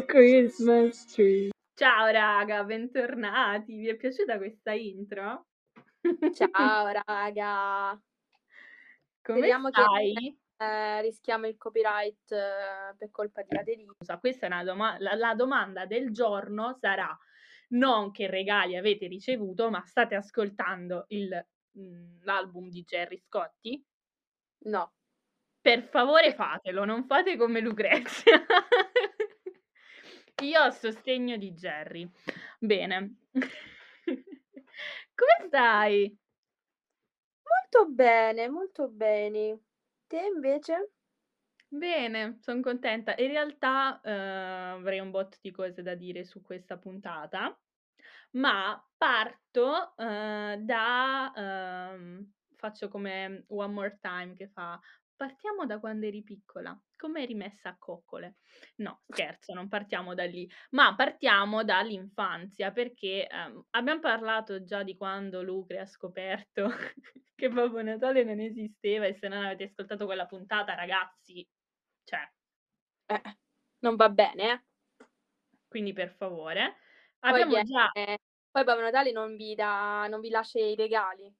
the Christmas tree. Ciao raga, bentornati. Vi è piaciuta questa intro? Ciao raga. Come Speriamo stai? che eh, rischiamo il copyright eh, per colpa di Adelina. Questa è una doma- la, la domanda del giorno sarà non che regali avete ricevuto, ma state ascoltando il, mm, l'album di Jerry Scotti? No. Per favore fatelo, non fate come Lucrezia. Io a sostegno di Jerry. Bene. Come stai? Molto bene, molto bene. Te invece? Bene, son contenta. In realtà, uhm, avrei un botto di cose da dire su questa puntata, ma parto, uhm, da uhm, faccio come One More Time che fa: "Partiamo da quando eri piccola, come eri messa a coccole?" No, scherzo, non partiamo da lì, ma partiamo dall'infanzia perché, ehm, abbiam parlato già di quando Lucre ha scoperto che Babbo Natale non esisteva e se non avete ascoltato quella puntata ragazzi, cioè Eh, non va bene, eh. quindi per favore. Poi Abbiamo viene già poi Babbo Natale non vi dà non vi lascia i regali.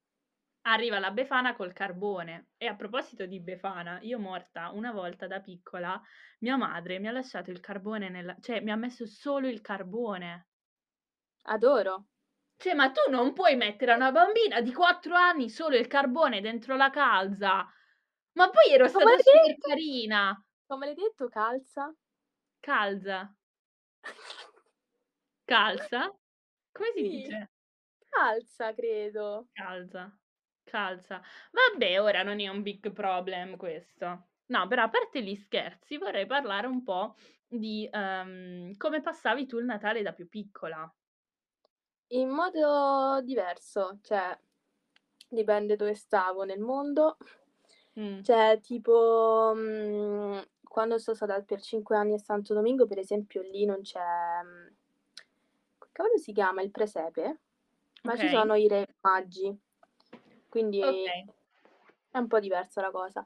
Arriva la Befana col carbone. E a proposito di Befana, io morta una volta da piccola, mia madre mi ha lasciato il carbone nella cioè mi ha messo solo il carbone. Adoro. Cioè, ma tu non puoi mettere a una bambina di 4 anni solo il carbone dentro la calza. Ma poi ero stata super detto? carina. Come l'hai detto calza? Calza. Calza? Come si Sì. dice? Calza credo. Calza. Calza. Vabbè, ora non è un big problem questo. No, però a parte gli scherzi, vorrei parlare un po' di, ehm, come passavi tu il Natale da più piccola. In modo diverso, cioè dipende dove stavo nel mondo. Mh. Cioè tipo, mhmm, quando so stata per 5 anni a Santo Domingo, per esempio, lì non c'è mhmm, come cavolo si chiama, il presepe? Ma ci Okay. sono i re magi. Quindi Okay. è un po' diversa la cosa.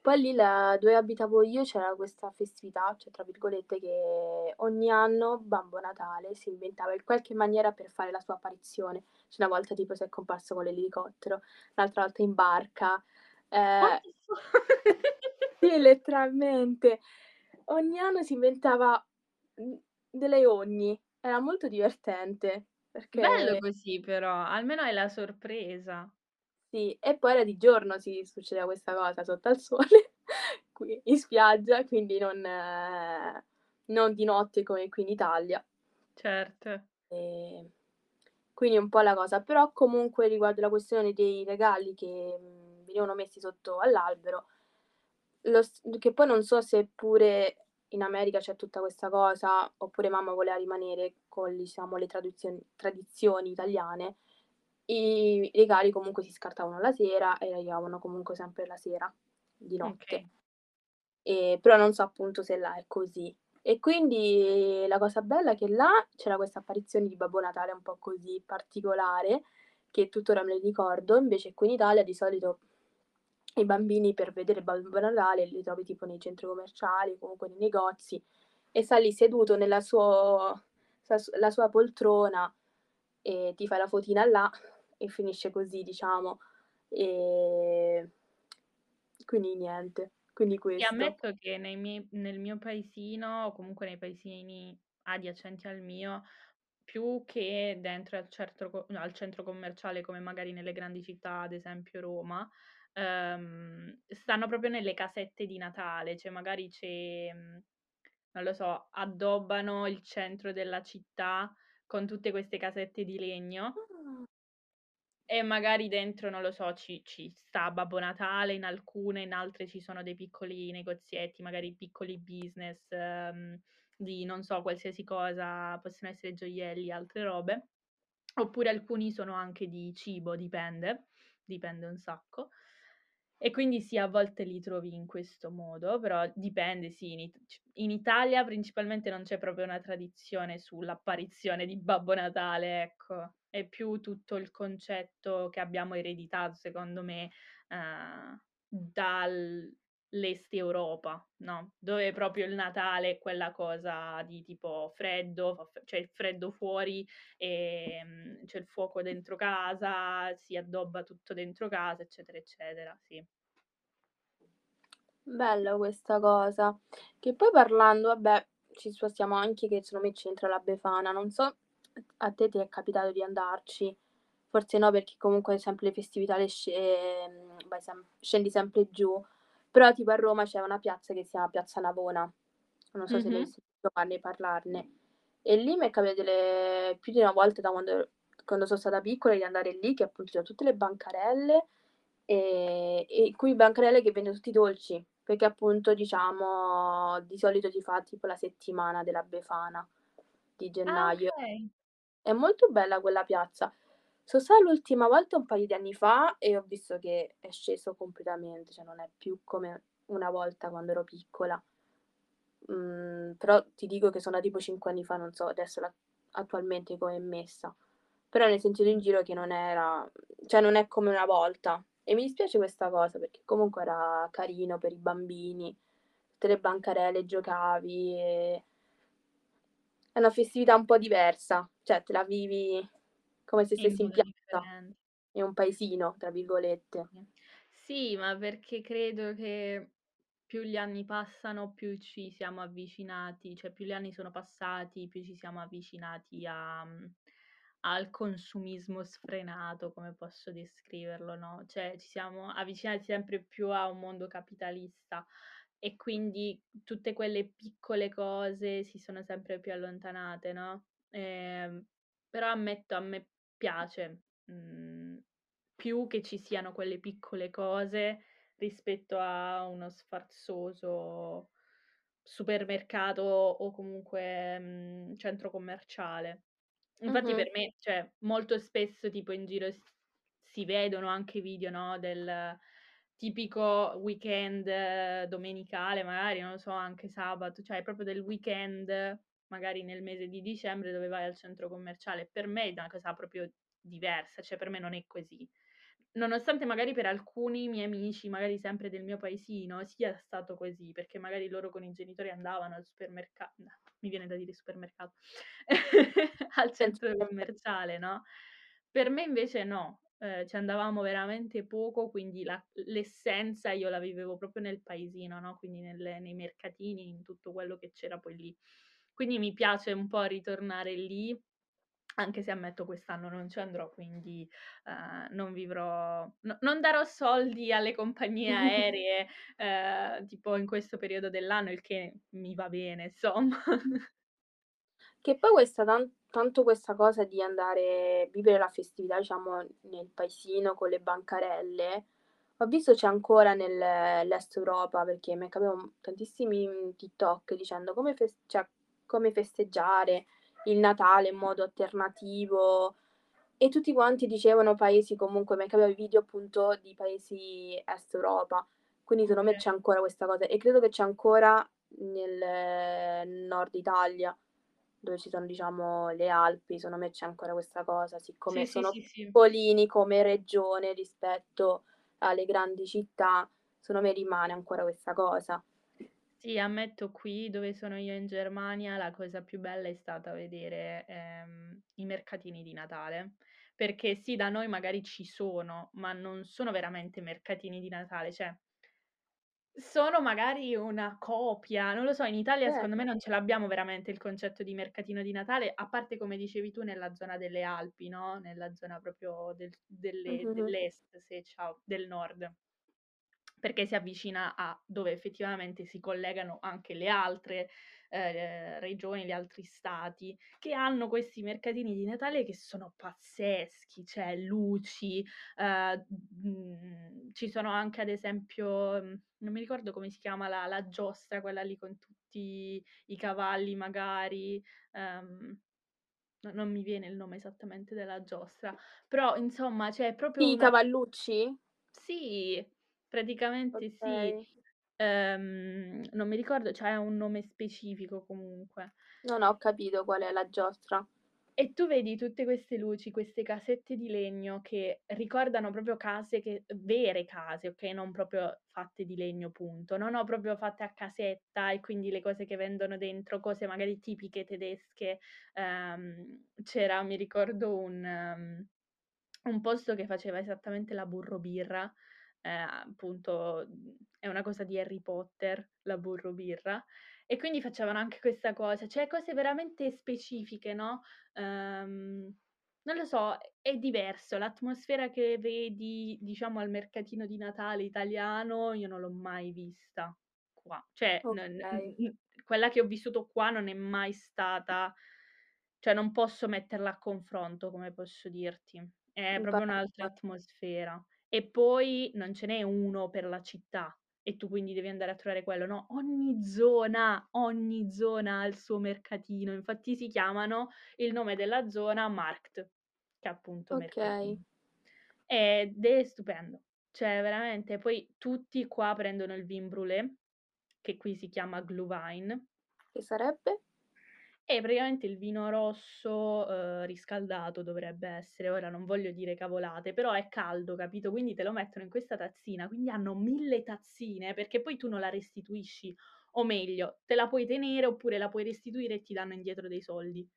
Poi lì la dove abitavo io c'era questa festività, cioè tra virgolette, che ogni anno Babbo Natale si inventava in qualche maniera per fare la sua apparizione. Cioè una volta tipo si è comparso con l'elicottero, l'altra volta in barca. Ehm Sì, letteralmente. Ogni anno si inventava, mhmm, delle ogni. Era molto divertente, Bello perché così però, almeno hai la sorpresa. Sì, e poi era di giorno si succedeva questa cosa, sotto al sole, qui in spiaggia, quindi non non di notte come qui in Italia. Certo. Ehm, quindi un po' la cosa. Però comunque riguardo la questione dei regali che, mhmm, venivano messi sotto all'albero, lo che poi non so se pure in America c'è tutta questa cosa, oppure mamma voleva rimanere con diciamo le traduzioni tradizioni italiane, i regali comunque si scartavano la sera e arrivavano comunque sempre la sera, di notte. Okay. Ehm, però non so appunto se là è così. E quindi la cosa bella è che là c'era questa apparizione di Babbo Natale un po' così particolare, che tuttora me lo ricordo, invece qui in Italia di solito i bambini per vedere Babbo Natale li trovi tipo nei centri commerciali, comunque nei negozi, e sta lì seduto nella suo sa s la sua poltrona e ti fai la fotina là e finisce così diciamo. Ehm, quindi niente, quindi Ti questo. ammetto che nei miei nel mio paesino, o comunque nei paesini adiacenti al mio, più che dentro al certo co al centro commerciale come magari nelle grandi città, ad esempio Roma, ehm, stanno proprio nelle casette di Natale, cioè magari c'è mhmm, non lo so, addobbano il centro della città con tutte queste casette di legno. E magari dentro, non lo so, ci ci sta Babbo Natale in alcune, in altre ci sono dei piccoli negozietti, magari piccoli business, mhmm, di non so, qualsiasi cosa, possono essere gioielli, altre robe, oppure alcuni sono anche di cibo, dipende, dipende un sacco. E quindi sì, a volte li trovi in questo modo, però dipende sì, in It in Italia principalmente non c'è proprio una tradizione sull'apparizione di Babbo Natale, ecco. È più tutto il concetto che abbiamo ereditato secondo me, ehm, dal l'Est Europa, no, dove proprio il Natale è quella cosa di tipo freddo, c'è il freddo fuori, ehm, c'è il fuoco dentro casa, si addobba tutto dentro casa, eccetera, eccetera, sì. Bella questa cosa. Che poi parlando vabbè, ci spostiamo anche che secondo me c'entra la Befana, non so a te ti è capitato di andarci, forse no perché comunque sempre le festività le sce ehm, vai sem scendi sempre giù, però tipo a Roma c'è una piazza che si chiama Piazza Navona, non so se l'hai Mh-mh. sentito parlarne. E lì mi è capitato delle più di una volta da quando quando so' stata piccola di andare lì, che appunto sono tutte le bancarelle, ehm, e qui bancarelle che vendono tutti i dolci, perché appunto diciamo di solito si fa tipo la settimana della Befana di Ah, gennaio. okay. È molto bella quella piazza. So' stata l'ultima volta un paio di anni fa e ho visto che è sceso completamente, cioè non è più come una volta quando ero piccola. Mhmm, però ti dico che sono tipo 5 anni fa, non so adesso la attualmente com'è messa. Però ne ho sentito in giro che non era cioè non è come una volta e mi dispiace questa cosa perché comunque era carino per i bambini, tutte le bancarelle, giocavi e è una festività un po' diversa, cioè te la vivi come se stessi in piazza, in un "paesino" tra virgolette. Sì, ma perché credo che più gli anni passano, più ci siamo avvicinati cioè più gli anni sono passati, più ci siamo avvicinati a mhmm, al consumismo sfrenato, come posso descriverlo, no, cioè ci siamo avvicinati sempre più a un mondo capitalista e quindi tutte quelle piccole cose si sono sempre più allontanate, no, ehm, però ammetto a me piace, mhmm, più che ci siano quelle piccole cose rispetto a uno sfarzoso supermercato o comunque, mhmm, centro commerciale. Infatti Mh-mh. per me, cioè molto spesso tipo in giro s si vedono anche video, no, del tipico weekend domenicale, magari non lo so, anche sabato, cioè proprio del weekend, magari nel mese di dicembre dove vai al centro commerciale. Per me è una cosa proprio diversa, cioè per me non è così. Nonostante magari per alcuni miei amici, magari sempre del mio paesino, sia stato così, perché magari loro con i genitori andavano al supermerca no, mi viene da dire supermercato, al centro commerciale, no, per me invece no, ehm, ci andavamo veramente poco, quindi la l'essenza io la vivevo proprio nel paesino, no, quindi nelle nei mercatini, in tutto quello che c'era poi lì. Quindi mi piace un po' ritornare lì, anche se ammetto quest'anno non ci andrò, quindi, ehm, non vivrò no non darò soldi alle compagnie aeree, ehm, tipo in questo periodo dell'anno, il che mi va bene, insomma. Che poi questa tan tanto questa cosa di andare vivere la festività, diciamo, nel paesino con le bancarelle, ho visto c'è ancora nel l'Est Europa, perché mi capitano tantissimi, mhmm, TikTok dicendo come fes cioè come festeggiare il Natale in modo alternativo. E tutti quanti dicevano paesi comunque mi capitano i video appunto di paesi Est Europa, quindi secondo me c'è ancora questa cosa. E credo che c'è ancora nel Nord Italia, dove ci sono diciamo le Alpi, secondo me c'è ancora questa cosa, siccome sì, sono sì, sì. piccolini come regione rispetto alle grandi città, secondo me rimane ancora questa cosa. Sì, ammetto qui dove sono io in Germania, la cosa più bella è stata vedere, ehm, i mercatini di Natale, perché sì, da noi magari ci sono, ma non sono veramente mercatini di Natale, cioè sono magari una copia, non lo so, in Italia secondo me non ce l'abbiamo veramente il concetto di mercatino di Natale, a parte come dicevi tu nella zona delle Alpi, no, nella zona proprio del delle Mh-mh-mh. dell'est, se ciao del nord. Perché si avvicina a dove effettivamente si collegano anche le altre, ehm, regioni, gli altri stati, che hanno questi mercatini di Natale che sono pazzeschi, cioè luci, ehm, mhmm, ci sono anche ad esempio, mhmm, non mi ricordo come si chiama la la giostra, quella lì con tutti i cavalli magari, no non mi viene il nome esattamente della giostra, però insomma, cioè è proprio i una cavallucci? sì, praticamente sì. Okay. Ehm, non mi ricordo, c'ha un nome specifico comunque. No, no, ho capito qual è la giostra. E tu vedi tutte queste luci, queste casette di legno che ricordano proprio case che vere case, okay, non proprio fatte di legno punto, no, no, proprio fatte a casetta e quindi le cose che vendono dentro, cose magari tipiche tedesche. Ehm, c'era mi ricordo un mhmm, un posto che faceva esattamente la burro birra, ehm, appunto, mhmm, è una cosa di Harry Potter, la burro birra, e quindi facevano anche questa cosa, cioè cose veramente specifiche, no, ehm, non lo so, è diverso. L'atmosfera che vedi, diciamo, al mercatino di Natale italiano, io non l'ho mai vista qua. Cioè, n n Okay. n quella che ho vissuto qua non è mai stata cioè non posso metterla a confronto, come posso dirti. È proprio un'altra atmosfera. E poi non ce n'è 1 per la città e tu quindi devi andare a trovare quello, no, ogni zona, ogni zona ha il suo mercatino. Infatti si chiamano il nome della zona Markt, che è appunto Okay. mercatino. Ed è stupendo. Cioè veramente poi tutti qua prendono il vin brulé, che qui si chiama Glühwein. Che sarebbe? È praticamente il vino rosso, uhm, riscaldato dovrebbe essere, ora non voglio dire cavolate, però è caldo, capito, quindi te lo mettono in questa tazzina, quindi hanno 1000 tazzine, perché poi tu non la restituisci, o meglio, te la puoi tenere oppure la puoi restituire e ti danno indietro dei soldi.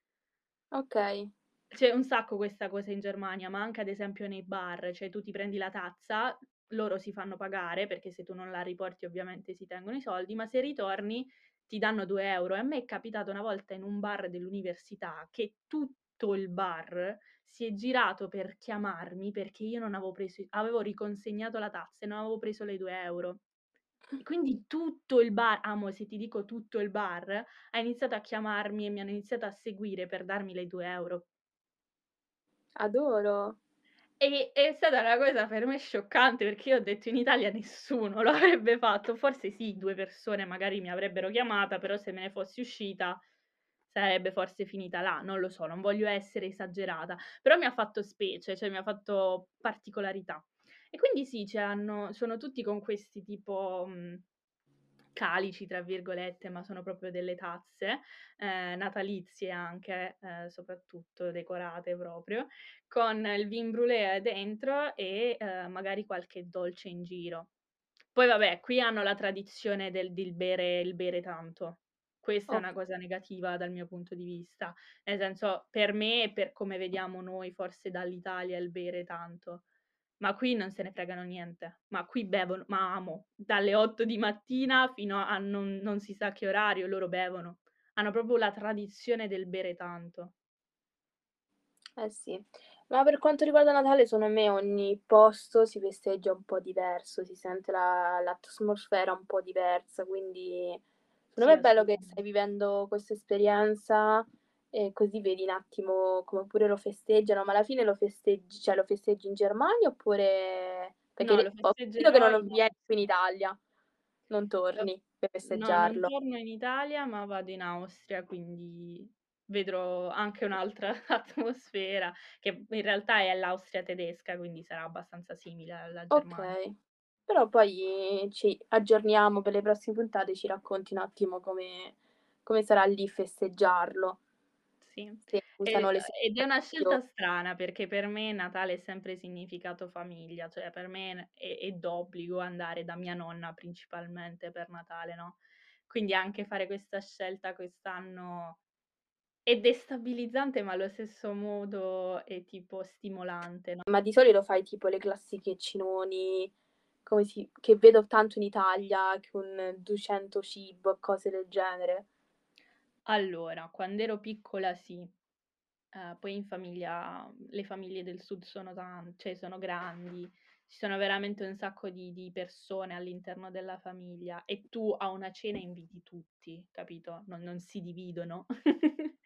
Okay. C'è un sacco questa cosa in Germania, ma anche ad esempio nei bar, cioè tu ti prendi la tazza, loro si fanno pagare, perché se tu non la riporti ovviamente si tengono i soldi, ma se ritorni ti danno 2 € e a me è capitato una volta in un bar dell'università che tutto il bar si è girato per chiamarmi perché io non avevo preso avevo riconsegnato la tazza e non avevo preso le 2 €. E quindi tutto il bar amo se ti dico tutto il bar, ha iniziato a chiamarmi e mi hanno iniziato a seguire per darmi le 2 €. Adoro. E è stata una cosa per me scioccante, perché io ho detto: "In Italia nessuno lo avrebbe fatto". Forse sì, 2 persone magari mi avrebbero chiamata, però se me ne fossi uscita sarebbe forse finita là, non lo so, non voglio essere esagerata, però mi ha fatto specie, cioè mi ha fatto particolarità. E quindi sì, hanno sono tutti con questi tipo, mhmm, "calici" tra virgolette, ma sono proprio delle tazze, ehm, natalizie anche, ehm, soprattutto decorate proprio, con il vin brulé dentro e, ehm, magari qualche dolce in giro. Poi vabbè, qui hanno la tradizione del del bere il bere tanto. Questa è una cosa negativa dal mio punto di vista. Nel senso, per me e per come vediamo noi forse dall'Italia il bere tanto, ma qui non se ne fregano niente. Ma qui bevono ma amo, dalle 8 di mattina fino a non non si sa che orario loro bevono. Hanno proprio la tradizione del bere tanto. Eh sì. Ma per quanto riguarda Natale, secondo me ogni posto si festeggia un po' diverso, si sente la l'atmosfera un po' diversa, quindi secondo Sì, me è bello che stai vivendo questa esperienza e così vedi un attimo come pure lo festeggiano, ma alla fine lo festeggi cioè lo festeggi in Germania oppure perché No, lo ho capito che festeggerò non in vieni qui in. Italia, non torni per no, non festeggiarlo. torno in Italia, ma vado in Austria, quindi vedrò anche un'altra atmosfera, che in realtà è l'Austria tedesca, quindi sarà abbastanza simile alla Germania. Okay. Però poi ci aggiorniamo per le prossime puntate, ci racconti un attimo come come sarà lì festeggiarlo. Sì, Se usano e le ed è una scelta strana, perché per me Natale è sempre significato famiglia, cioè per me è è d'obbligo andare da mia nonna principalmente per Natale, no, quindi anche fare questa scelta quest'anno è destabilizzante, ma allo stesso modo è tipo stimolante, no? Ma di solito fai tipo le classiche cenoni, come si che vedo tanto in Italia, con 200 cibo cose del genere. Allora, quand'ero piccola sì. Ehm, poi in famiglia le famiglie del sud sono tan cioè sono grandi, ci sono veramente un sacco di di persone all'interno della famiglia e tu a una cena inviti tutti, capito, non non si dividono.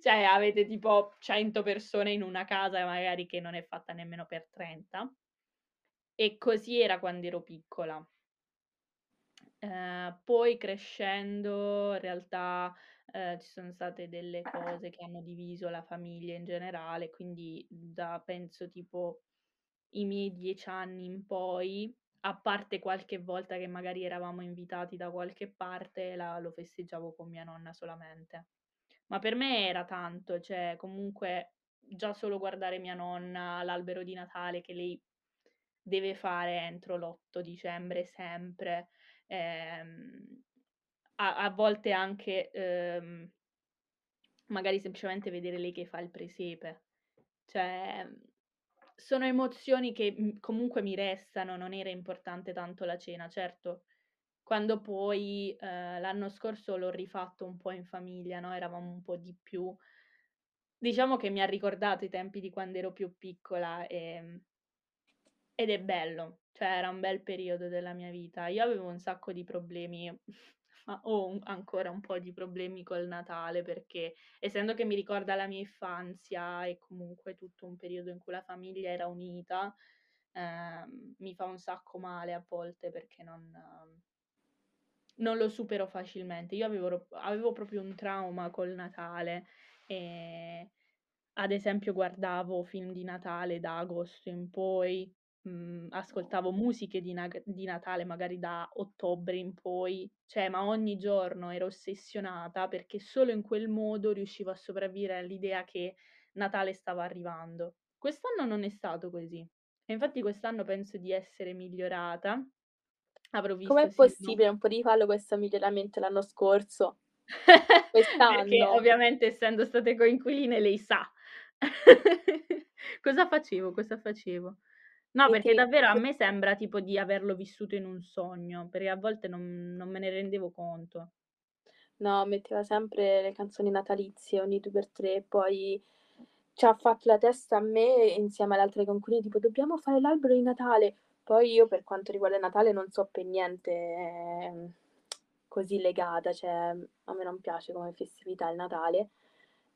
Cioè avete tipo 100 persone in una casa magari che non è fatta nemmeno per 30. E così era quand'ero piccola. Ehm, poi crescendo in realtà, ehm, ci sono state delle cose che hanno diviso la famiglia in generale, quindi da penso tipo i miei 10 anni in poi, a parte qualche volta che magari eravamo invitati da qualche parte, la lo festeggiavo con mia nonna solamente. Ma per me era tanto, cioè comunque già solo guardare mia nonna, l'albero di Natale che lei deve fare entro l'8 dicembre sempre, ehm, a a volte anche, uhm magari semplicemente vedere lei che fa il presepe. Cioè, mhmm, sono emozioni che, mhmm, comunque mi restano, non era importante tanto la cena. Certo, quando poi, ehm, l'anno scorso l'ho rifatto un po' in famiglia, no, eravamo un po' di più diciamo che mi ha ricordato i tempi di quando ero più piccola, ehm ed è bello, cioè era un bel periodo della mia vita. Io avevo un sacco di problemi, ho un ancora un po' di problemi col Natale, perché essendo che mi ricorda la mia infanzia e comunque tutto un periodo in cui la famiglia era unita, ehm, mi fa un sacco male a volte perché non non lo supero facilmente. Io avevo avevo proprio un trauma col Natale, ehm, ad esempio guardavo film di Natale da agosto in poi, mhmm, ascoltavo musiche di nag di Natale magari da ottobre in poi, cioè ma ogni giorno ero ossessionata perché solo in quel modo riuscivo a sopravvivere all'idea che Natale stava arrivando. Quest'anno non è stato così e infatti quest'anno penso di essere migliorata. Avrò visto Com'è sì, no possibile? Non potevi farlo questo miglioramento l'anno scorso? Perché Quest'anno? ovviamente essendo state coinquiline lei sa. Cosa facevo, cosa facevo? No, perché Mettevi davvero a me sembra tipo di averlo vissuto in un sogno, perché a volte non non me ne rendevo conto. No, metteva sempre le canzoni natalizie ogni 2 per 3, poi c'ha fatto la testa a me insieme alle altre coinquiline, tipo: "Dobbiamo fare l'albero di Natale." Poi io per quanto riguarda il Natale non so per niente, ehm, così legata, cioè, a me non piace come festività il Natale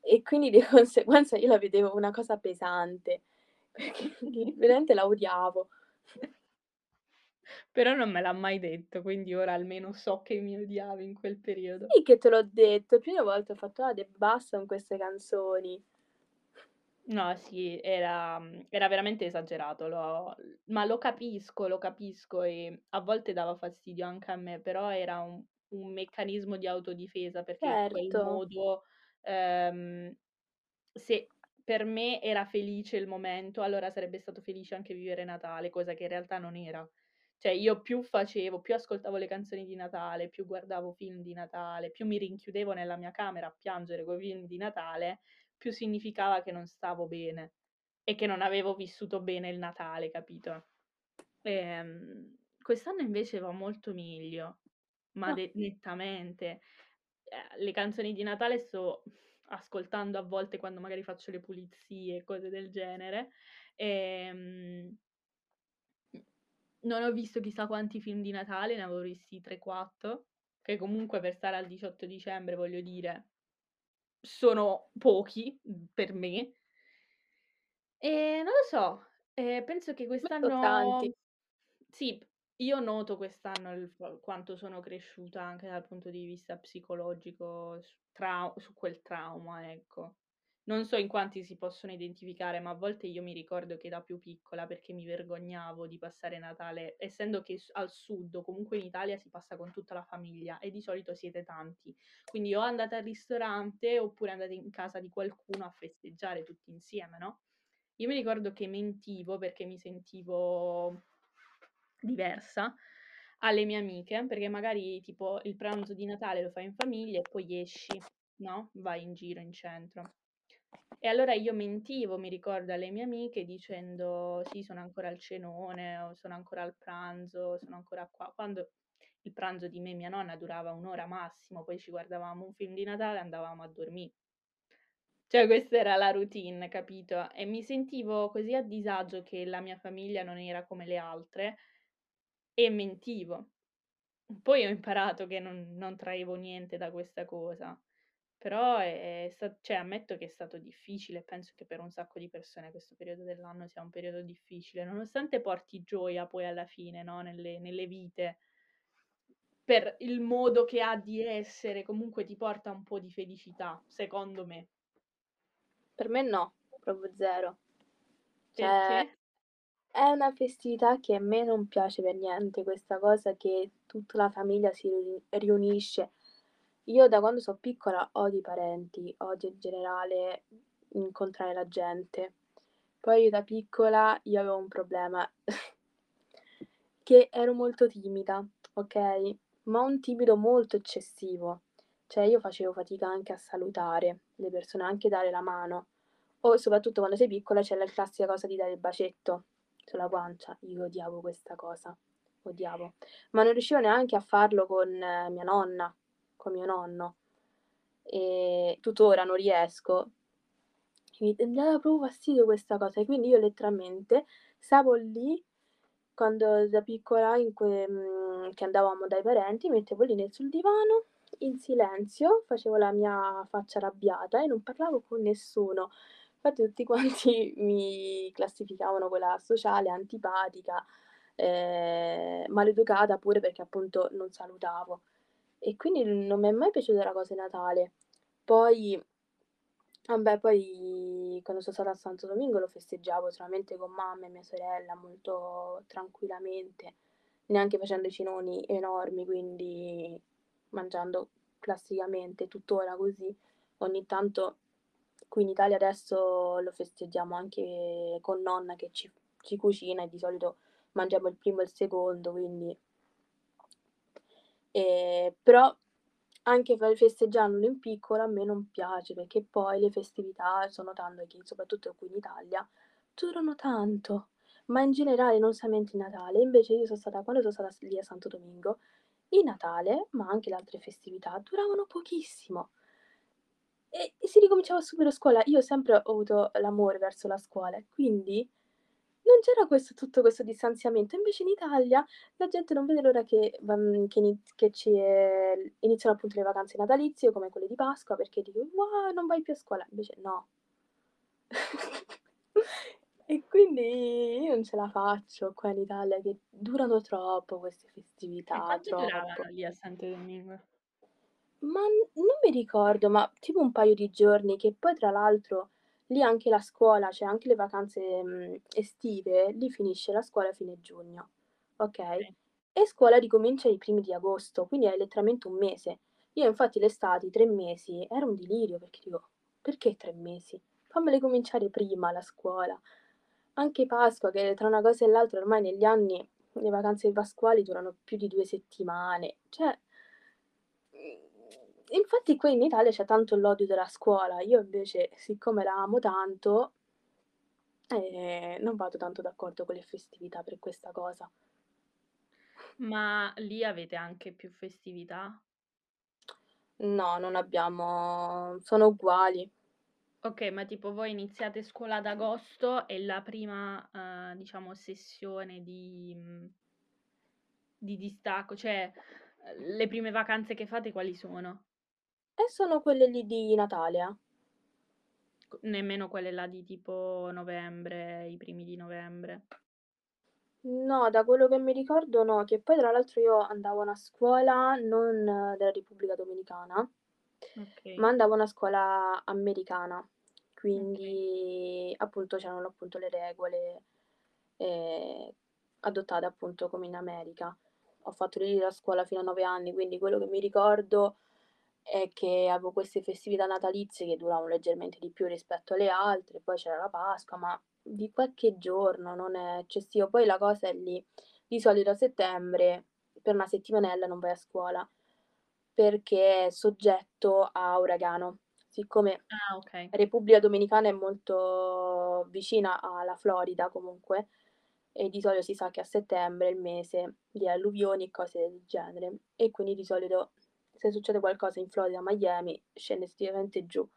e quindi di conseguenza io la vedevo una cosa pesante, perché li veramente la odiavo. Però non me l'ha mai detto, quindi ora almeno so che mi odiavi in quel periodo. Sì che te l'ho detto, più di una volte ho fatto: "Ade, basta con queste canzoni." No, sì, era era veramente esagerato, lo ma lo capisco, lo capisco e a volte dava fastidio anche a me, però era un un meccanismo di autodifesa perché in quel Certo. modo, ehm, se per me era felice il momento, allora sarebbe stato felice anche vivere Natale, cosa che in realtà non era. Cioè io più facevo, più ascoltavo le canzoni di Natale, più guardavo film di Natale, più mi rinchiudevo nella mia camera a piangere coi film di Natale, più significava che non stavo bene e che non avevo vissuto bene il Natale, capito? Ehm, quest'anno invece va molto meglio, ma Ah. de nettamente. Ehm, le canzoni di Natale sto ascoltando a volte quando magari faccio le pulizie e cose del genere, ehm Mh. Non ho visto chissà quanti film di Natale, ne avevo visti 3, 4, che comunque per stare al 18 dicembre, voglio dire, sono pochi, mhmm, per me. Ehm, non lo so, ehm, penso che so' tanti. quest'anno sì, io noto quest'anno il quanto sono cresciuta anche dal punto di vista psicologico s trau su quel trauma, ecco. Non so in quanti si possono identificare, ma a volte io mi ricordo che da più piccola, perché mi vergognavo di passare Natale essendo che al sud comunque in Italia si passa con tutta la famiglia e di solito siete tanti. Quindi o andate al ristorante oppure andate in casa di qualcuno a festeggiare tutti insieme, no, io mi ricordo che mentivo perché mi sentivo diversa alle mie amiche, perché magari tipo il pranzo di Natale lo fai in famiglia e poi esci, no, vai in giro in centro. E allora io mentivo, mi ricordo, alle mie amiche dicendo: "Sì, sono ancora al cenone o sono ancora al pranzo, sono ancora qua", quando il pranzo di me e mia nonna durava 1 ora massimo, poi ci guardavamo un film di Natale e andavamo a dormì. Cioè questa era la routine, capito? E mi sentivo così a disagio che la mia famiglia non era come le altre e mentivo. Poi ho imparato che non non traevo niente da questa cosa, però è è sta cioè ammetto che è stato difficile penso che per un sacco di persone questo periodo dell'anno sia un periodo difficile, nonostante porti gioia poi alla fine, no, nelle nelle vite per il modo che ha di essere, comunque ti porta un po' di felicità, secondo me. Per me no, proprio 0. Cioè, Perché? È una festività che a me non piace per niente, questa cosa che tutta la famiglia si riuni riunisce. Io da quando so' piccola odio i parenti, odio in generale, incontrare la gente. Poi da piccola io avevo un problema, che ero molto timida, okay, ma un timido molto eccessivo. Cioè io facevo fatica anche a salutare le persone, anche dare la mano. O soprattutto quando sei piccola c'è la classica cosa di dare il bacetto sulla guancia. Io odiavo questa cosa, odiavo. Ma non riuscivo neanche a farlo con mia nonna, con mio nonno. E tuttora non riesco. Mi dava proprio fastidio questa cosa e quindi io letteralmente stavo lì quando da piccola que mhmm, che andavamo dai parenti, mettevo lì sul divano, in silenzio, facevo la mia faccia arrabbiata e non parlavo con nessuno. Infatti tutti quanti mi classificavano quella asociale, antipatica, ehm, maleducata pure perché appunto non salutavo. E quindi non mi è mai piaciuta la cosa di Natale. Poi vabbè, poi quando so stata a Santo Domingo lo festeggiavo solamente con mamma e mia sorella, molto tranquillamente, neanche facendo i cenoni enormi, quindi mangiando classicamente, tuttora così. Ogni tanto qui in Italia adesso lo festeggiamo anche con nonna che ci ci cucina e di solito mangiamo il primo e il secondo, quindi Ehm, però anche fe festeggiandolo in piccolo a me non piace, perché poi le festività sto notando che, soprattutto qui in Italia, durano tanto, ma in generale, non solamente il Natale. Invece io so' stata quando so' stata lì a Santo Domingo, il Natale, ma anche le altre festività, duravano pochissimo. E e si ricominciava subito scuola. Io sempre ho avuto l'amore verso la scuola e quindi non c'era questo tutto questo distanziamento. Invece in Italia la gente non vede l'ora che che che ci ehm, iniziano appunto le vacanze natalizie, come quelle di Pasqua, perché dico: "Wow, non vai più a scuola." Invece no. E quindi io non ce la faccio qua in Italia che durano troppo queste E festività, quanto duravano troppo. lì a Santo Domingo? Ma n non mi ricordo, ma tipo un paio di giorni, che poi tra l'altro lì anche la scuola, cioè anche le vacanze, mhmm, estive, lì finisce la scuola a fine giugno, okay, Okay. e scuola ricomincia i primi di agosto, quindi hai letteralmente 1 mese. Io infatti l'estate, i 3 mesi, era un delirio perché dico: "Perché 3 mesi? Fammele cominciare prima la scuola." Anche Pasqua che tra una cosa e l'altra ormai negli anni le vacanze pasquali durano più di 2 settimane, cioè infatti qui in Italia c'è tanto l'odio della scuola. Io invece, siccome la amo tanto ehm, non vado tanto d'accordo con le festività per questa cosa. Ma lì avete anche più festività? No, non abbiamo sono uguali. Okay, ma tipo voi iniziate scuola ad agosto e la prima, uhm, diciamo sessione di di distacco, cioè, le prime vacanze che fate quali sono? E sono quelle lì di Natale. C nemmeno quelle là di tipo novembre, i primi di novembre? No, da quello che mi ricordo no, che poi tra l'altro io andavo a una scuola non della Repubblica Dominicana, ma Okay. andavo a una scuola americana, Okay. quindi appunto c'erano appunto le regole, ehm, adottate appunto come in America. Ho fatto lì la scuola fino a 9 anni, quindi quello che mi ricordo è che avevo queste festività natalizie che duravano leggermente di più rispetto alle altre, poi c'era la Pasqua, ma di qualche giorno, non è eccessivo. Poi la cosa è lì, di solito a settembre per 1 settimanella non vai a scuola, perché è soggetto a uragano. Siccome Ah, okay. Repubblica Dominicana è molto vicina alla Florida comunque, e di solito si sa che a settembre è il mese di alluvioni e cose del genere, e quindi di solito se succede qualcosa in Florida, Miami, scende esclusivamente giù.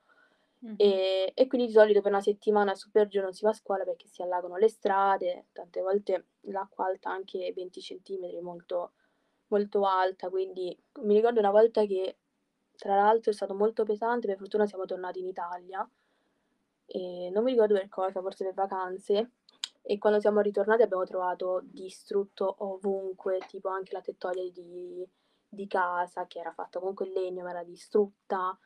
Mh-mh. Ehm, e quindi di solito per 1 settimana su per giù non si va a scuola perché si allagano le strade, tante volte l'acqua alta anche 20 centimetri, molto molto alta, quindi mi ricordo una volta che tra l'altro è stato molto pesante, per fortuna siamo tornati in Italia, e non mi ricordo per cosa, forse per vacanze, e quando siamo ritornati abbiamo trovato distrutto ovunque, tipo anche la tettoia di di casa che era fatta comunque in legno, ma era distrutta.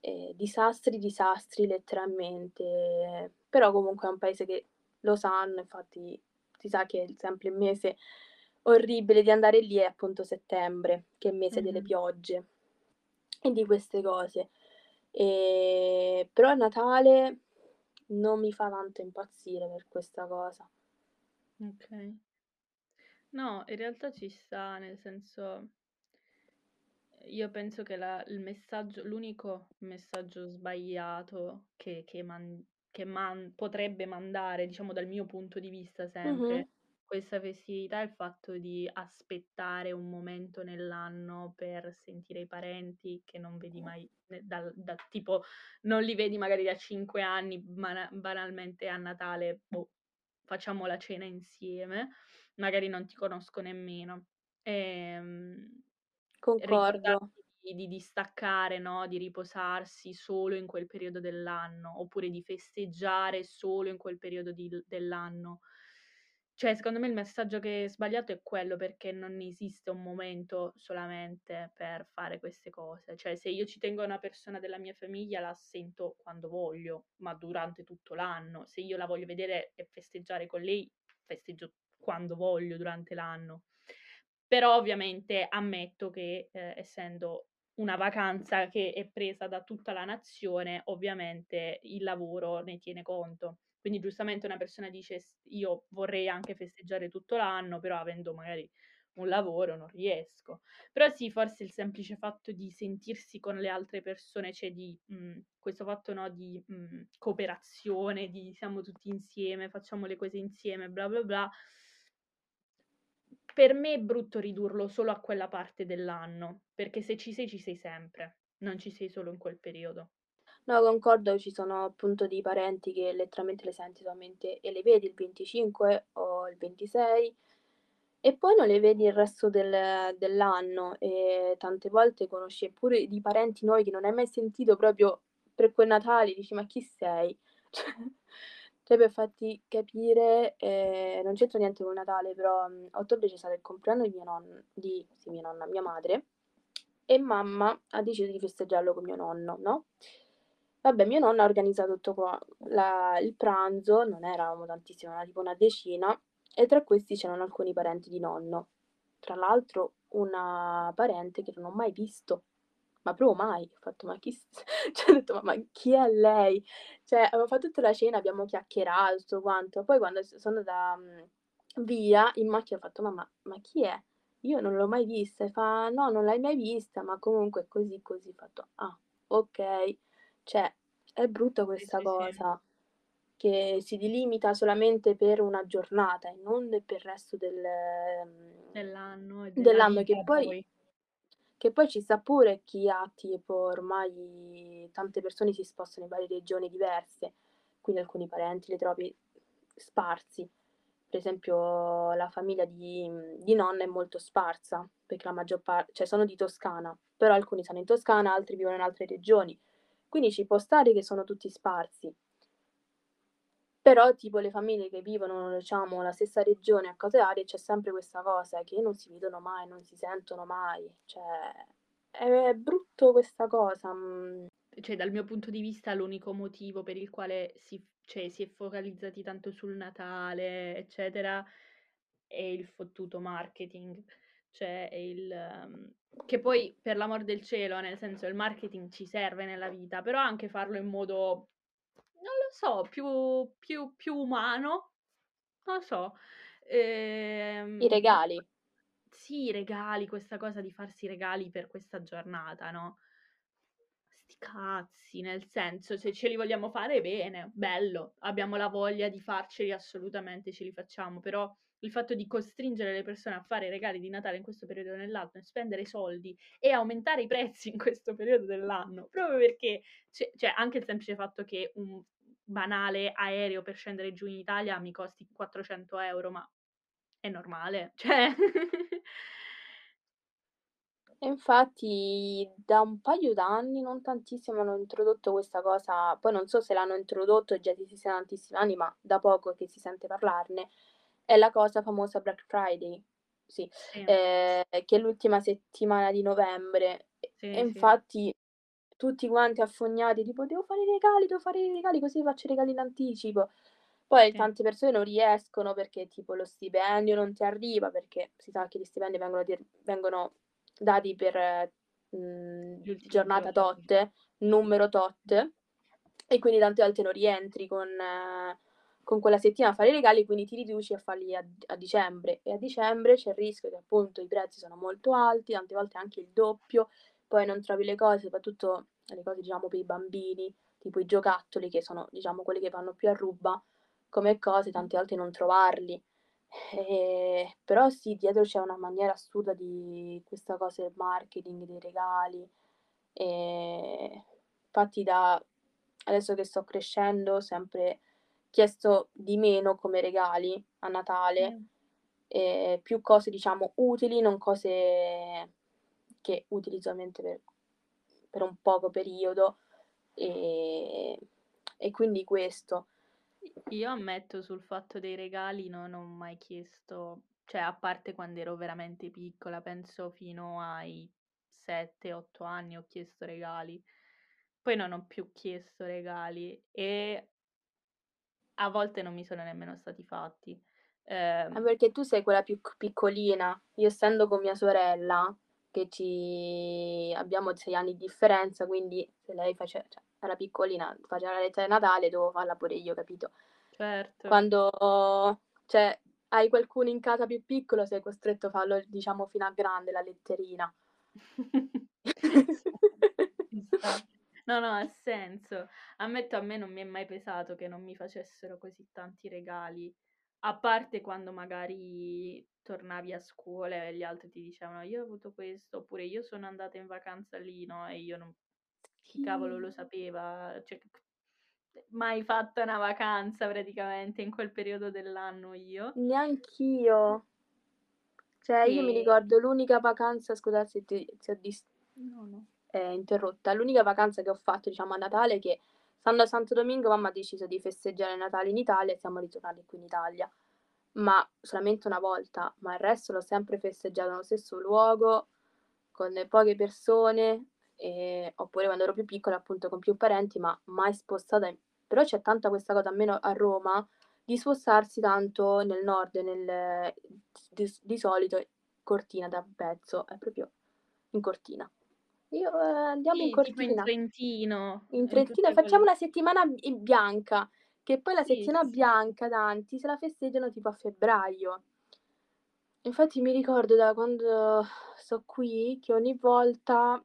Ehm, disastri, disastri letteralmente, però comunque è un paese che lo sanno, infatti si sa che il sempre il mese orribile di andare lì è appunto settembre, che è il mese delle Mh-mh. piogge. e di queste cose. Ehm, però Natale non mi fa tanto impazzire per questa cosa. Okay. No, in realtà ci sta, nel senso io penso che la il messaggio l'unico messaggio sbagliato che che man che man potrebbe mandare, diciamo dal mio punto di vista sempre, questa festività è il fatto di aspettare un momento nell'anno per sentire i parenti che non vedi mai dal da tipo non li vedi magari da 5 anni, bana banalmente a Natale, boh, facciamo la cena insieme, magari non ti conosco nemmeno. Ehm, Concordo. di di di staccare, no, di riposarsi solo in quel periodo dell'anno, oppure di festeggiare solo in quel periodo dil dell'anno. Cioè, secondo me il messaggio che è sbagliato è quello, perché non esiste un momento solamente per fare queste cose. Cioè, se io ci tengo a una persona della mia famiglia la sento quando voglio, ma durante tutto l'anno. Se io la voglio vedere e festeggiare con lei, festeggio quando voglio durante l'anno. Però ovviamente ammetto che, ehm, essendo una vacanza che è presa da tutta la nazione, ovviamente il lavoro ne tiene conto. Quindi giustamente una persona dice: "S io vorrei anche festeggiare tutto l'anno, però avendo magari un lavoro non riesco". Però sì, forse il semplice fatto di sentirsi con le altre persone, cioè di mhmm, questo fatto, no, di, mhmm, cooperazione, di siamo tutti insieme, facciamo le cose insieme, bla bla bla per me è brutto ridurlo solo a quella parte dell'anno, perché se ci sei, ci sei sempre, non ci sei solo in quel periodo. No, concordo, ci sono appunto dei parenti che letteralmente le senti solamente e le vedi il 25 o il 26 e poi non le vedi il resto del dell'anno e tante volte conosci pure di parenti nuovi che non hai mai sentito proprio per quei Natali, dici: "Ma chi sei?" Cioè per farti capire, ehm, non c'entra niente col Natale, però, mhmm, a ottobre c'è stato il compleanno di mia nonn di sì, mia nonna, mia madre e mamma ha deciso di festeggiarlo con mio nonno, no, vabbè mio nonno ha organizzato tutto qua la il pranzo, non eravamo tantissimi, era tipo una decina, e tra questi c'erano alcuni parenti di nonno. Tra l'altro una parente che non ho mai visto, ma proprio mai. Ho fatto: "Ma chi s" cioè ho detto: "Ma ma chi è lei?" Cioè abbiamo fatto tutta la cena, abbiamo chiacchierato, tutto quanto, poi quando sono andata, mhmm, via in macchina ho fatto: "Mamma, ma chi è?" Io non l'ho mai vista e fa: "No, non l'hai mai vista, ma comunque così, così." Ho fatto: "Ah, okay." Cioè, è brutta Sì, questa sì, sì. cosa, che si delimita solamente per una giornata e non per il resto del mhmm, Dell'anno della dell'anno, che poi poi. Che poi ci sta pure chi ha tipo ormai tante persone si spostano in varie regioni diverse, quindi alcuni parenti li trovi sparsi. Per esempio la famiglia di di nonna è molto sparsa, perché la maggior par cioè sono di Toscana, però alcuni stanno in Toscana, altri vivono in altre regioni. Quindi ci può stare che sono tutti sparsi. Però tipo le famiglie che vivono, diciamo, la stessa regione a case varie, c'è sempre questa cosa che non si vedono mai, non si sentono mai. Cioè, è brutto questa cosa, mhmm, Cioè, dal mio punto di vista l'unico motivo per il quale si cioè, si è focalizzati tanto sul Natale, eccetera, è il fottuto marketing. Cioè, il mhmm, che poi per l'amor del cielo, nel senso il marketing ci serve nella vita, però anche farlo in modo, non lo so, più più più umano, non lo so. i Ehm, tipo regali. sì, i regali, questa cosa di farsi i regali per questa giornata, no? Sti cazzi, nel senso, se ce li vogliamo fare bene, bello, abbiamo la voglia di farceli, assolutamente ce li facciamo, però il fatto di costringere le persone a fare regali di Natale in questo periodo o nell'altro e spendere soldi e aumentare i prezzi in questo periodo dell'anno, proprio perché ce cioè anche il semplice fatto che un banale aereo per scendere giù in Italia mi costi 400 €, ma è normale? Cioè infatti da un paio d'anni, non tantissimo, hanno introdotto questa cosa, poi non so se l'hanno introdotto già da tantissimi anni, ma da poco che si sente parlarne, è la cosa famosa Black Friday, sì, sì, ehm, che è l'ultima settimana di novembre. E e sì, sì, infatti tutti quanti affognati, tipo: "Devo fare i regali, devo fare i regali, così faccio i regali in anticipo." Poi tante persone non riescono perché tipo lo stipendio non ti arriva, perché si sa che gli stipendi vengono dir vengono dati per mhmm, Gli ultimi giornata tot, numero tot, e quindi tante volte non rientri con con quella settimana a fare i regali, quindi ti riduci a farli a a dicembre e a dicembre c'è il rischio che appunto i prezzi sono molto alti, tante volte anche il doppio, poi non trovi le cose, soprattutto le cose diciamo per i bambini, tipo i giocattoli che sono diciamo quelli che vanno più a ruba come cose, tante volte non trovarli. Eh, però sì, dietro c'è una maniera assurda di questa cosa del marketing, dei regali. Ehm, infatti da adesso che sto crescendo sempre chiesto di meno come regali a Natale, Mh. ehm, più cose diciamo utili, non cose che utilizzo solamente per per un poco periodo, ehm, e quindi questo. Io ammetto sul fatto dei regali non ho mai chiesto cioè a parte quando ero veramente piccola, penso fino ai 7, 8 anni ho chiesto regali. Poi non ho più chiesto regali e a volte non mi sono nemmeno stati fatti. Ma Ehm perché tu sei quella più piccolina. Io essendo con mia sorella, che ci abbiamo 6 anni di differenza, quindi se lei face cioè era piccolina, faceva la lettera di Natale, dovevo farla pure io, capito? Certo. Quando cioè hai qualcuno in casa più piccolo sei costretto a farlo diciamo fino a grande la letterina. No, no, ha senso. Ammetto a me non mi è mai pesato che non mi facessero così tanti regali, a parte quando magari tornavi a scuola e gli altri ti dicevano: "Io ho avuto questo", oppure "Io sono andata in vacanza lì", no, e io non chi cavolo lo sapeva? Cioè mai fatta una vacanza praticamente in quel periodo dell'anno io. Neanch'io. Cioè io mi E ricordo l'unica vacanza scusa se ti se ho dis No, no. Ehm, interrotta. L'unica vacanza che ho fatto diciamo a Natale che stando a Santo Domingo mamma ha deciso di festeggiare Natale in Italia e siamo ritornati qui in Italia. Ma solamente una volta, ma il resto l'ho sempre festeggiato nello stesso luogo, con poche persone, ehm, oppure quando ero più piccola appunto con più parenti, ma mai spostata in però c'è tanta questa cosa, almeno a Roma, di spostarsi tanto nel nord, nel d s di solito Cortina d'Ampezzo, è proprio in Cortina. Io: "Ehm, andiamo in Sì, tipo in Cortina." Trentino, In in Trentino e tutte facciamo quelle una settimana b i bianca, che poi la Sì, settimana sì, sì. bianca tanti se la festeggiano tipo a febbraio. Infatti mi ricordo da quando sto qui che ogni volta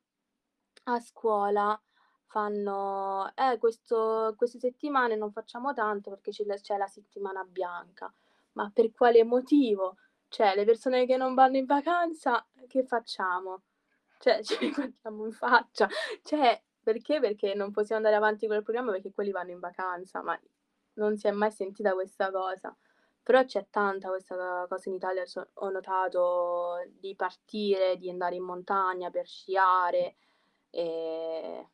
a scuola fanno: "Eh, questo queste settimane non facciamo tanto perché c'è la c'è la settimana bianca." Ma per quale motivo? Cioè le persone che non vanno in vacanza che facciamo? Cioè ci guardiamo in faccia. Cioè perché? Perché non possiamo andare avanti con il programma perché quelli vanno in vacanza, ma non si è mai sentita questa cosa. Però c'è tanta questa cosa in Italia, so ho notato, di partire, di andare in montagna per sciare, ehm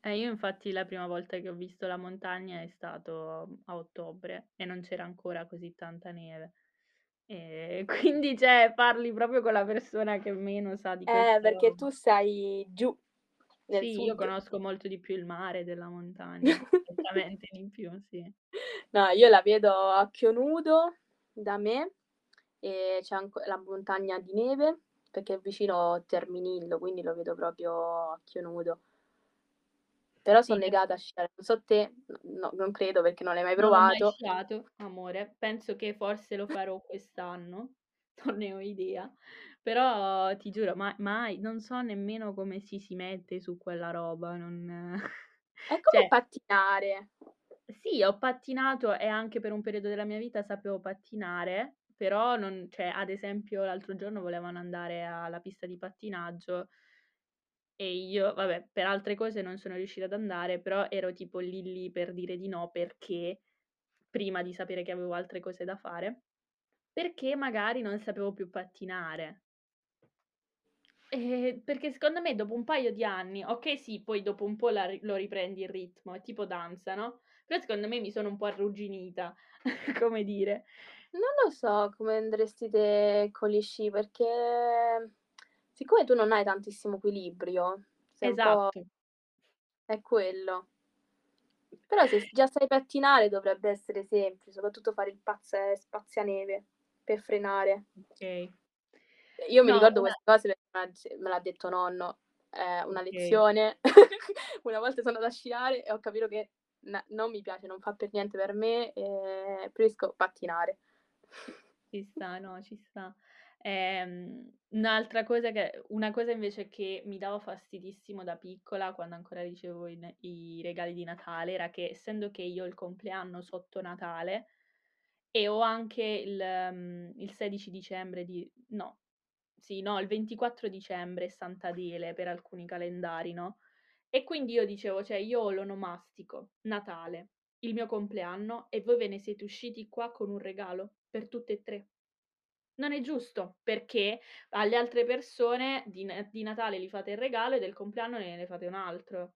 Eh, io infatti la prima volta che ho visto la montagna è stato a ottobre e non c'era ancora così tanta neve. E quindi cioè parli proprio con la persona che meno sa di Eh, perché tu stai giù, nel Sì, io sud. conosco molto di più il mare della montagna, nettamente di più, sì. No, io la vedo a occhio nudo da me, e c'è anco la montagna di neve, perché è vicino Terminillo, quindi lo vedo proprio a occhio nudo. Però son Sì, negata a sciare. Non so te, no, non credo perché non l'hai mai Non ho mai provato. sciato, amore, penso che forse lo farò quest'anno, non ne ho idea, però ti giuro ma mai, non so nemmeno come ci si mette su quella roba, non È come cioè pattinare. Sì, ho pattinato e anche per un periodo della mia vita sapevo pattinare, però non cioè ad esempio l'altro giorno volevano andare alla pista di pattinaggio e io vabbè, per altre cose non sono riuscita ad andare, però ero tipo lì lì per dire di no, perché prima di sapere che avevo altre cose da fare, perché magari non sapevo più pattinare. Eh, perché secondo me dopo un paio di anni okay sì, poi dopo un po' la lo riprendi il ritmo, è tipo danza, no, però secondo me mi sono un po' arrugginita, come dire. Non lo so come andresti te con gli sci, perché siccome tu non hai tantissimo equilibrio, sei un po' Esatto. è quello. Però se già sai pattinare dovrebbe essere semplice, soprattutto fare il pazze spazianeve per frenare. Okay. Io mi No, ricordo una queste cose me l'ha detto nonno. È una Okay. lezione. Una volta sono andata a sciare e ho capito che na non mi piace, non fa per niente per me, e preferisco pattinare. Ci sta, no, ci sta. Ehm, un'altra cosa che una cosa invece che mi dava fastidissimo da piccola, quando ancora ricevevo i i regali di Natale, era che essendo che io ho il compleanno sotto Natale e ho anche il mhmm, il 16 dicembre di no, sì, no, il 24 dicembre è Sant'Adele per alcuni calendari, no, e quindi io dicevo, cioè io ho l'onomastico, Natale, il mio compleanno e voi ve ne siete usciti qua con un regalo per tutte e 3. Non è giusto, perché alle altre persone di di Natale gli fate il regalo e del compleanno gliene fate un altro.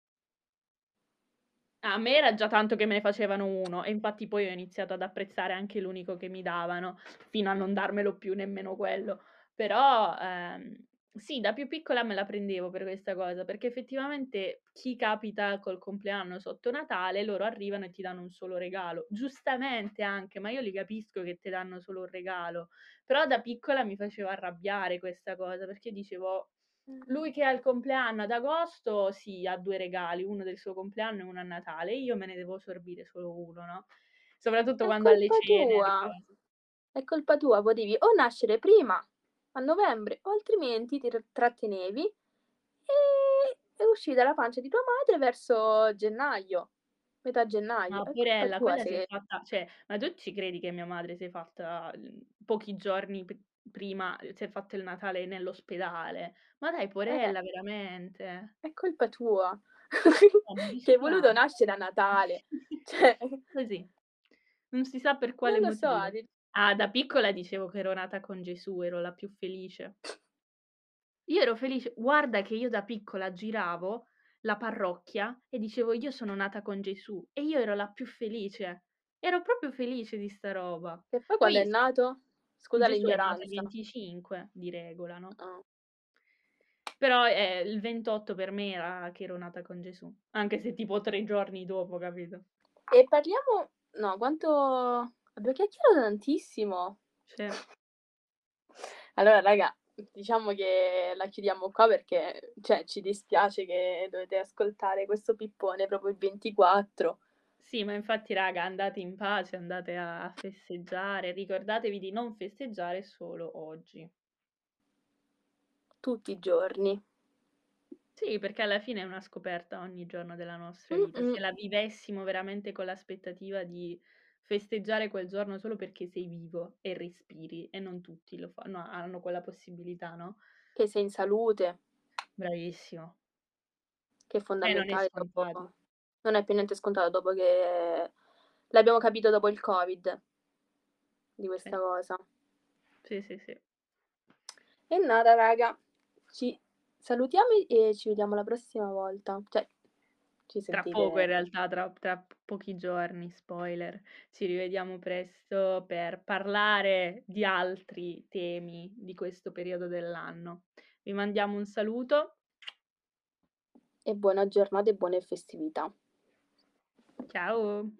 A me era già tanto che me ne facevano 1 e infatti poi ho iniziato ad apprezzare anche l'unico che mi davano, fino a non darmelo più nemmeno quello. Però, ehm, sì, da più piccola me la prendevo per questa cosa, perché effettivamente chi capita col compleanno sotto Natale, loro arrivano e ti danno un solo regalo. Giustamente anche, ma io li capisco che te danno solo un regalo, però da piccola mi faceva arrabbiare questa cosa, perché dicevo: lui che ha il compleanno ad agosto, sì, ha 2 regali, uno del suo compleanno e uno a Natale, io me ne devo sorbire solo 1, no, soprattutto È quando alle colpa cene, alle tua, cose. è colpa tua, potevi o nascere prima, a novembre, o altrimenti ti trattenevi e e uscivi dalla pancia di tua madre verso gennaio, metà gennaio. Ma colpa porella, tua quella è se fatta cioè, ma tu ci credi che mia madre si è fatta, mhmm, pochi giorni p prima si è fatto il Natale nell'ospedale? Ma dai, Eh. porella, veramente? È colpa tua, che hai voluto nascere a Natale. Cioè Così. Non si sa per non quale lo so, motivo. ade Ah, da piccola dicevo che ero nata con Gesù, ero la più felice. Io ero felice guarda che io da piccola giravo la parrocchia e dicevo: "Io sono nata con Gesù" e io ero la più felice. Ero proprio felice di 'sta roba. e poi quando è Poi nato? Scusa Gesù è nato il l'ignoranza. 25 di regola, no, Ah. però, ehm, il 28 per me era che ero nata con Gesù, anche se tipo 3 giorni dopo, capito? E parliamo no, quanto abbiamo chiacchierato tantissimo. Sì. Allora raga, diciamo che la chiudiamo qua perché, cioè, ci dispiace che dovete ascoltare questo pippone proprio il 24. Sì, ma infatti raga, andate in pace, andate a festeggiare, ricordatevi di non festeggiare solo oggi. Tutti i giorni. Sì, perché alla fine è una scoperta ogni giorno della nostra vita. Se Mh-mh. la vivessimo veramente con l'aspettativa di festeggiare quel giorno solo perché sei vivo e respiri e non tutti lo fanno hanno quella possibilità, no, Che sei in salute, bravissimo. che è E non è fondamentale dopo non è per niente scontato dopo che l'abbiamo capito dopo il Covid, di Sì, questa cosa. sì, sì, sì. E nada raga, ci salutiamo e ci vediamo la prossima volta. Cioè, ci Tra poco in sentiremo. realtà, tra tra pochi giorni, spoiler. Ci rivediamo presto per parlare di altri temi di questo periodo dell'anno. Vi mandiamo un saluto. E buona giornata e buone festività. Ciao.